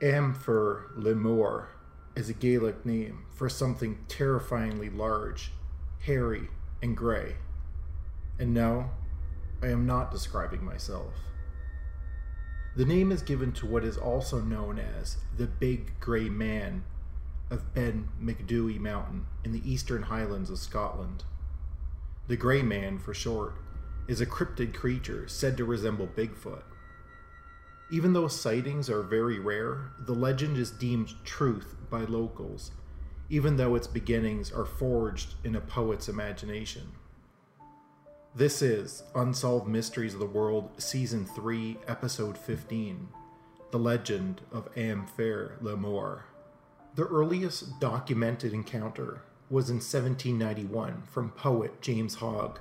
Am Fear Liath Mòr is a Gaelic name for something terrifyingly large, hairy, and grey. And no, I am not describing myself. The name is given to what is also known as the Big Grey Man of Ben Macdui Mountain in the eastern highlands of Scotland. The Grey Man, for short, is a cryptid creature said to resemble Bigfoot. Even though sightings are very rare, the legend is deemed truth by locals, even though its beginnings are forged in a poet's imagination. This is Unsolved Mysteries of the World, Season 3, Episode 15 The Legend of Am Fear Liath Mòr. The earliest documented encounter was in 1791 from poet James Hogg,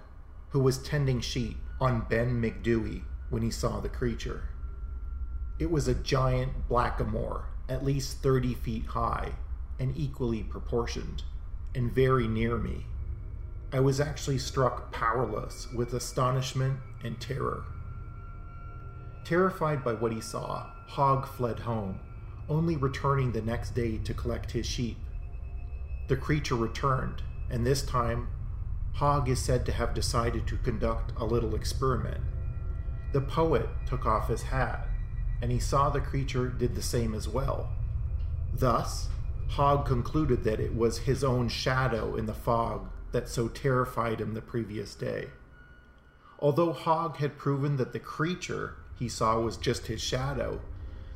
who was tending sheep on Ben Macdui when he saw the creature. It was a giant blackamoor, at least 30 feet high and equally proportioned, and very near me. I was actually struck powerless with astonishment and terror. Terrified by what he saw, Hogg fled home, only returning the next day to collect his sheep. The creature returned, and this time, Hogg is said to have decided to conduct a little experiment. The poet took off his hat, and he saw the creature did the same as well. Thus, Hogg concluded that it was his own shadow in the fog that so terrified him the previous day. Although Hogg had proven that the creature he saw was just his shadow,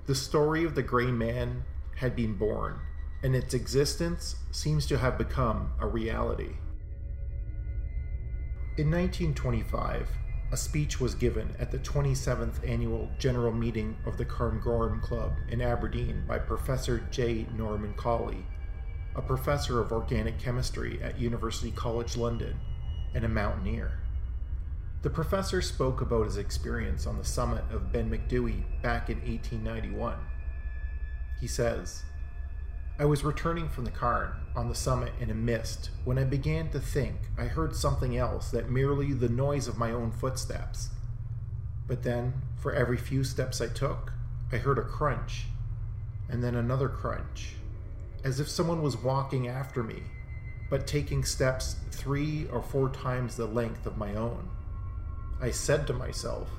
the story of the Grey Man had been born, and its existence seems to have become a reality. In 1925, a speech was given at the 27th annual general meeting of the Cairngorm Club in Aberdeen by Professor J. Norman Collie, a professor of organic chemistry at University College London and a mountaineer. The professor spoke about his experience on the summit of Ben Macdui back in 1891. He says, I was returning from the cairn on the summit in a mist when I began to think I heard something else that merely the noise of my own footsteps. But then, for every few steps I took, I heard a crunch, and then another crunch, as if someone was walking after me, but taking steps three or four times the length of my own. I said to myself,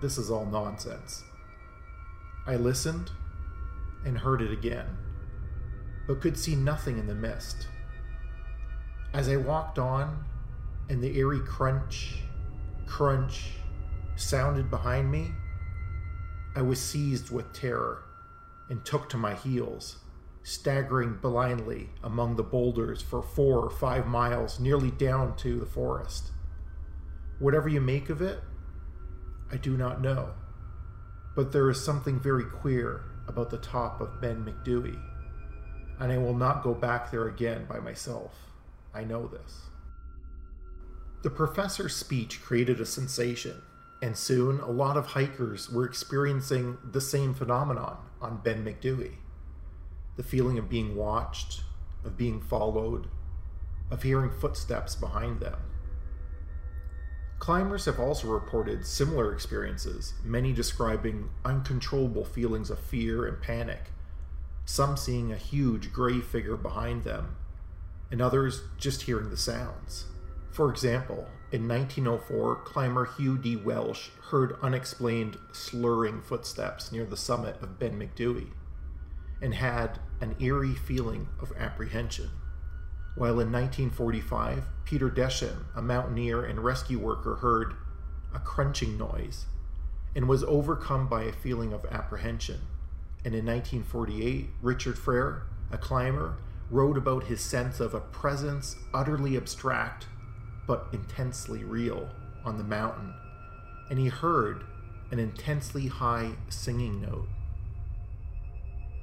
This is all nonsense. I listened and heard it again, but could see nothing in the mist. As I walked on, and the eerie crunch, crunch sounded behind me, I was seized with terror and took to my heels, staggering blindly among the boulders for four or five miles, nearly down to the forest. Whatever you make of it, I do not know. But there is something very queer about the top of Ben Macdui, and I will not go back there again by myself. I know this. The professor's speech created a sensation, and soon a lot of hikers were experiencing the same phenomenon on Ben Macdui the feeling of being watched, of being followed, of hearing footsteps behind them. Climbers have also reported similar experiences, many describing uncontrollable feelings of fear and panic, some seeing a huge gray figure behind them, and others just hearing the sounds. For example, in 1904, climber Hugh D. Welsh heard unexplained slurring footsteps near the summit of Ben Macdui and had an eerie feeling of apprehension while in 1945, Peter Densham, a mountaineer and rescue worker, heard a crunching noise and was overcome by a feeling of apprehension. And in 1948, Richard Frere, a climber, wrote about his sense of a presence utterly abstract but intensely real on the mountain, and he heard an intensely high singing note.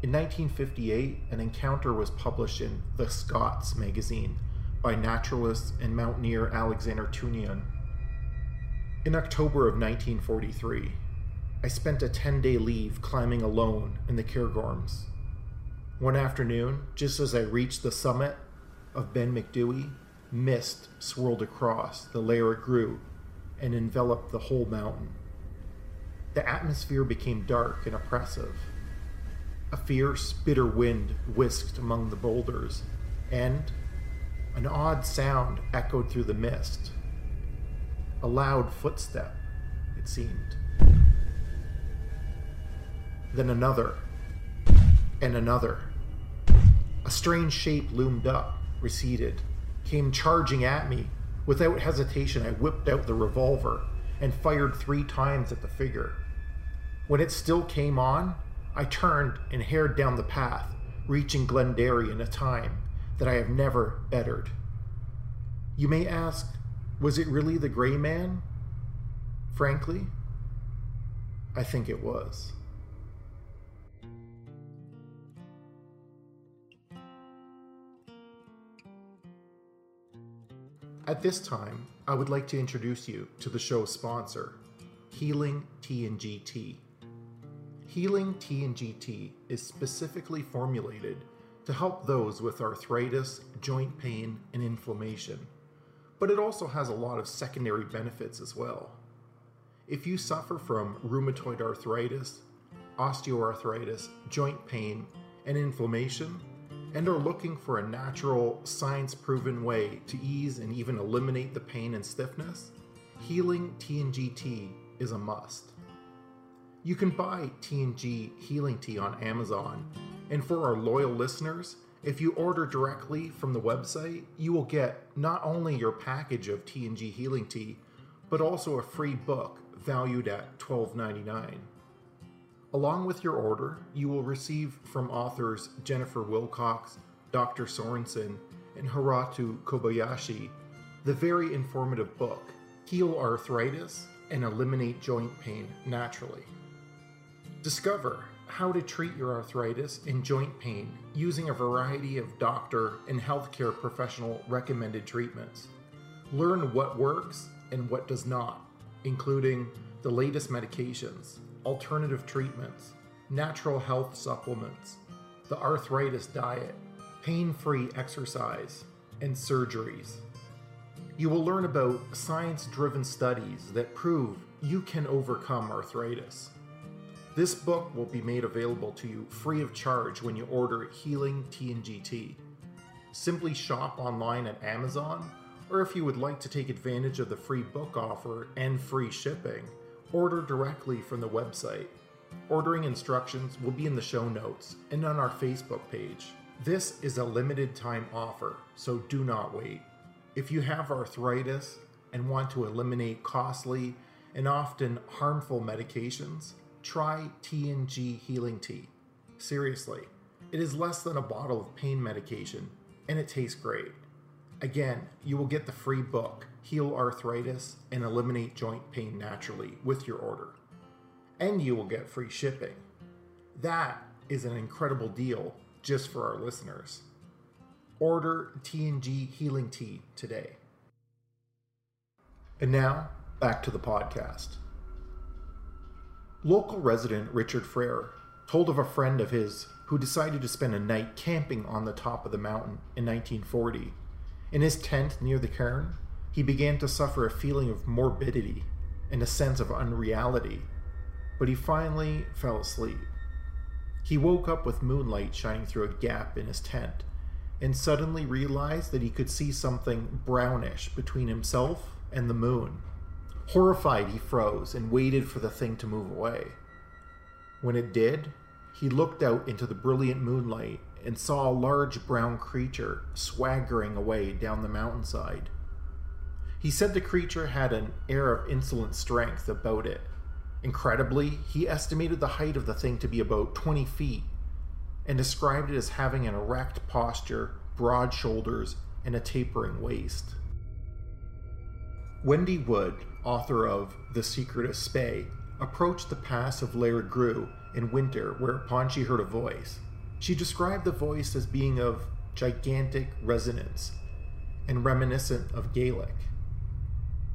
In 1958, an encounter was published in The Scots magazine by naturalist and mountaineer Alexander Tewnion. In October of 1943, I spent a 10 day leave climbing alone in the Cairngorms. One afternoon, just as I reached the summit of Ben Macdui, mist swirled across the layer it grew and enveloped the whole mountain. The atmosphere became dark and oppressive a fierce, bitter wind whisked among the boulders, and an odd sound echoed through the mist. A loud footstep, it seemed. Then another, and another. A strange shape loomed up, receded, came charging at me. Without hesitation, I whipped out the revolver and fired three times at the figure. When it still came on, I turned and hared down the path, reaching Glenderry in a time that I have never bettered. You may ask, was it really the gray man? Frankly, I think it was. At this time, I would like to introduce you to the show's sponsor, Healing T&G Healing T&G is specifically formulated to help those with arthritis, joint pain, and inflammation, but it also has a lot of secondary benefits as well. If you suffer from rheumatoid arthritis, osteoarthritis, joint pain, and inflammation, and are looking for a natural, science proven way to ease and even eliminate the pain and stiffness, Healing Tea is a must. You can buy T&G Healing Tea on Amazon, and for our loyal listeners, if you order directly from the website, you will get not only your package of T&G Healing Tea, but also a free book valued at $12.99. Along with your order, you will receive from authors Jennifer Wilcox, Dr. Sorensen, and Haratu Kobayashi the very informative book, Heal Arthritis and Eliminate Joint Pain Naturally. Discover how to treat your arthritis and joint pain using a variety of doctor and healthcare professional recommended treatments. Learn what works and what does not, including the latest medications alternative treatments, natural health supplements, the arthritis diet, pain free exercise, and surgeries. You will learn about science driven studies that prove you can overcome arthritis. This book will be made available to you free of charge when you order Healing T&GT. Simply shop online at Amazon, or if you would like to take advantage of the free book offer and free shipping, order directly from the website. Ordering instructions will be in the show notes and on our Facebook page. This is a limited time offer, so do not wait. If you have arthritis and want to eliminate costly and often harmful medications, try T&G Healing Tea. Seriously, it is less than a bottle of pain medication and it tastes great. Again, you will get the free book, Heal Arthritis and Eliminate Joint Pain Naturally, with your order. And you will get free shipping. That is an incredible deal just for our listeners. Order T&G Healing Tea today. And now, back to the podcast. Local resident Richard Frere told of a friend of his who decided to spend a night camping on the top of the mountain in 1940 in his tent near the cairn, he began to suffer a feeling of morbidity and a sense of unreality, but he finally fell asleep. He woke up with moonlight shining through a gap in his tent and suddenly realized that he could see something brownish between himself and the moon. Horrified, he froze and waited for the thing to move away. When it did, he looked out into the brilliant moonlight and saw a large brown creature swaggering away down the mountainside. He said the creature had an air of insolent strength about it. Incredibly, he estimated the height of the thing to be about 20 feet and described it as having an erect posture, broad shoulders, and a tapering waist. Wendy Wood, author of The Secret of Spey, approached the pass of Lairig Ghru in winter, whereupon she heard a voice. She described the voice as being of gigantic resonance and reminiscent of Gaelic.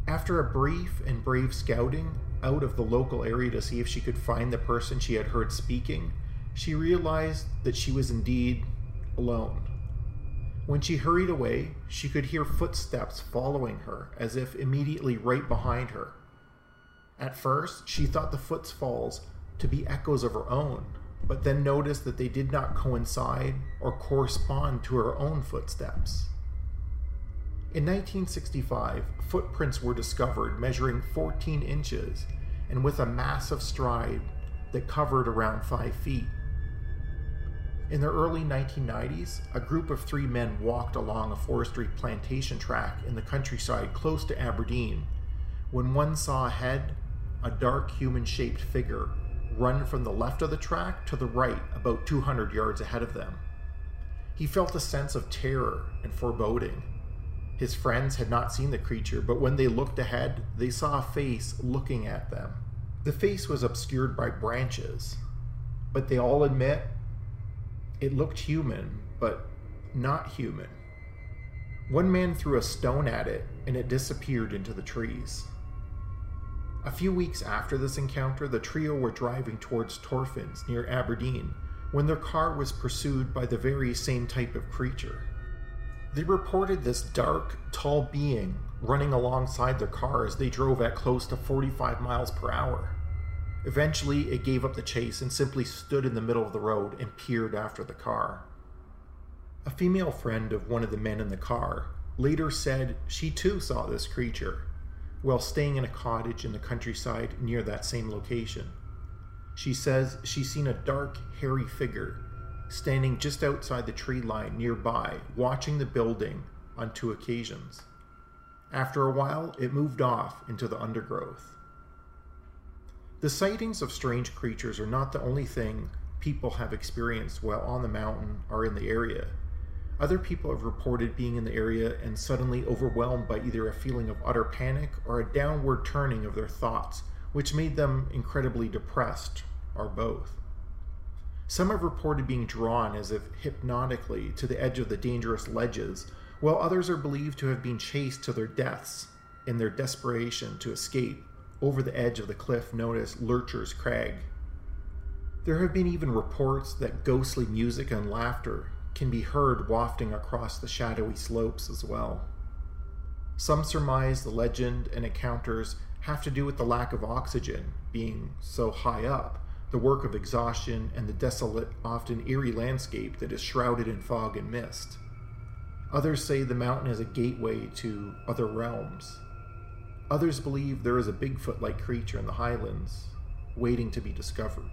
After a brief and brave scouting out of the local area to see if she could find the person she had heard speaking, she realized that she was indeed alone. When she hurried away, she could hear footsteps following her, as if immediately right behind her. At first, she thought the footfalls to be echoes of her own, but then noticed that they did not coincide or correspond to her own footsteps. In 1965, footprints were discovered measuring 14 inches and with a massive stride that covered around 5 feet. In the early 1990s, a group of three men walked along a forestry plantation track in the countryside close to Aberdeen when one saw ahead a dark human shaped figure run from the left of the track to the right about 200 yards ahead of them. He felt a sense of terror and foreboding. His friends had not seen the creature, but when they looked ahead, they saw a face looking at them. The face was obscured by branches, but they all admit it looked human, but not human. One man threw a stone at it and it disappeared into the trees. A few weeks after this encounter, the trio were driving towards Torphins near Aberdeen when their car was pursued by the very same type of creature. They reported this dark, tall being running alongside their car as they drove at close to 45 miles per hour. Eventually, it gave up the chase and simply stood in the middle of the road and peered after the car. A female friend of one of the men in the car later said she too saw this creature while staying in a cottage in the countryside near that same location. She says she's seen a dark, hairy figure standing just outside the tree line nearby, watching the building on two occasions. After a while, it moved off into the undergrowth. The sightings of strange creatures are not the only thing people have experienced while on the mountain or in the area. Other people have reported being in the area and suddenly overwhelmed by either a feeling of utter panic or a downward turning of their thoughts, which made them incredibly depressed, or both. Some have reported being drawn as if hypnotically to the edge of the dangerous ledges, while others are believed to have been chased to their deaths in their desperation to escape over the edge of the cliff known as Lurcher's Crag. There have been even reports that ghostly music and laughter can be heard wafting across the shadowy slopes as well. Some surmise the legend and encounters have to do with the lack of oxygen being so high up, the work of exhaustion, and the desolate, often eerie landscape that is shrouded in fog and mist. Others say the mountain is a gateway to other realms. Others believe there is a Bigfoot like creature in the highlands waiting to be discovered.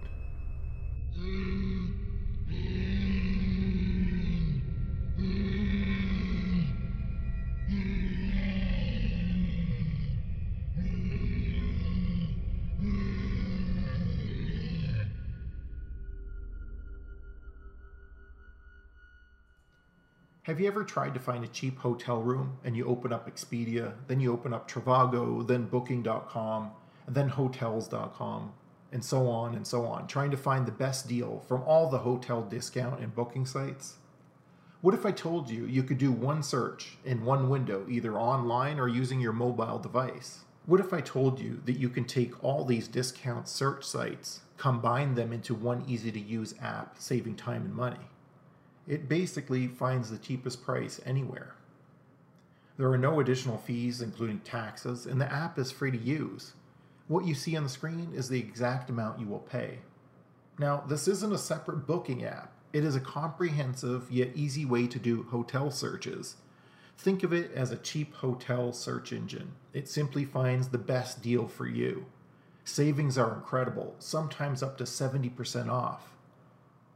Have you ever tried to find a cheap hotel room and you open up Expedia, then you open up Trivago, then Booking.com, then Hotels.com, and so on and so on, trying to find the best deal from all the hotel discount and booking sites? What if I told you you could do one search in one window, either online or using your mobile device? What if I told you that you can take all these discount search sites, combine them into one easy to use app, saving time and money? It basically finds the cheapest price anywhere. There are no additional fees, including taxes, and the app is free to use. What you see on the screen is the exact amount you will pay. Now, this isn't a separate booking app. It is a comprehensive yet easy way to do hotel searches. Think of it as a cheap hotel search engine. It simply finds the best deal for you. Savings are incredible, sometimes up to 70% off.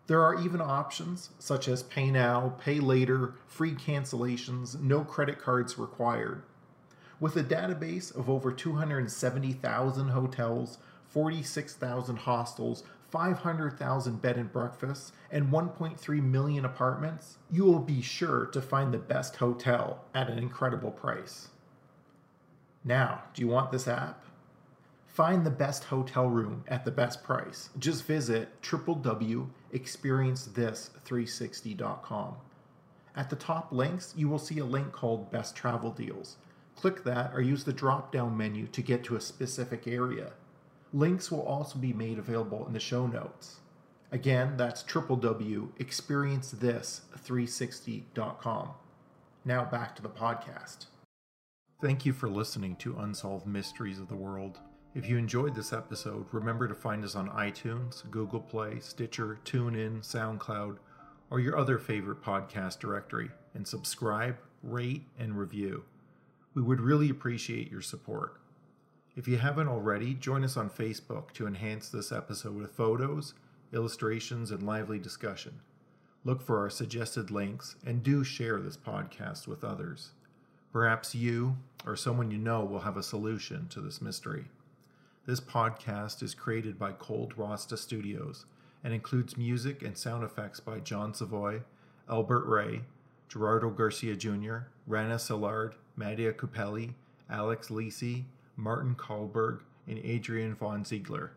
There are even options such as pay now, pay later, free cancellations, no credit cards required. With a database of over 270,000 hotels, 46,000 hostels, 500,000 bed and breakfasts, and 1.3 million apartments, you will be sure to find the best hotel at an incredible price. Now, do you want this app? Find the best hotel room at the best price. Just visit www.experiencethis360.com. At the top links, you will see a link called Best Travel Deals. Click that or use the drop down menu to get to a specific area. Links will also be made available in the show notes. Again, that's www.experiencethis360.com. Now back to the podcast. Thank you for listening to Unsolved Mysteries of the World. If you enjoyed this episode, remember to find us on iTunes, Google Play, Stitcher, TuneIn, SoundCloud, or your other favorite podcast directory, and subscribe, rate, and review. We would really appreciate your support. If you haven't already, join us on Facebook to enhance this episode with photos, illustrations, and lively discussion. Look for our suggested links and do share this podcast with others. Perhaps you or someone you know will have a solution to this mystery. This podcast is created by Cold Rasta Studios and includes music and sound effects by John Savoy, Albert Ray, Gerardo Garcia Jr., Rana Szilard, Mattia Cupelli, Alex Lisi, Martin Kahlberg, and Adrian von Ziegler.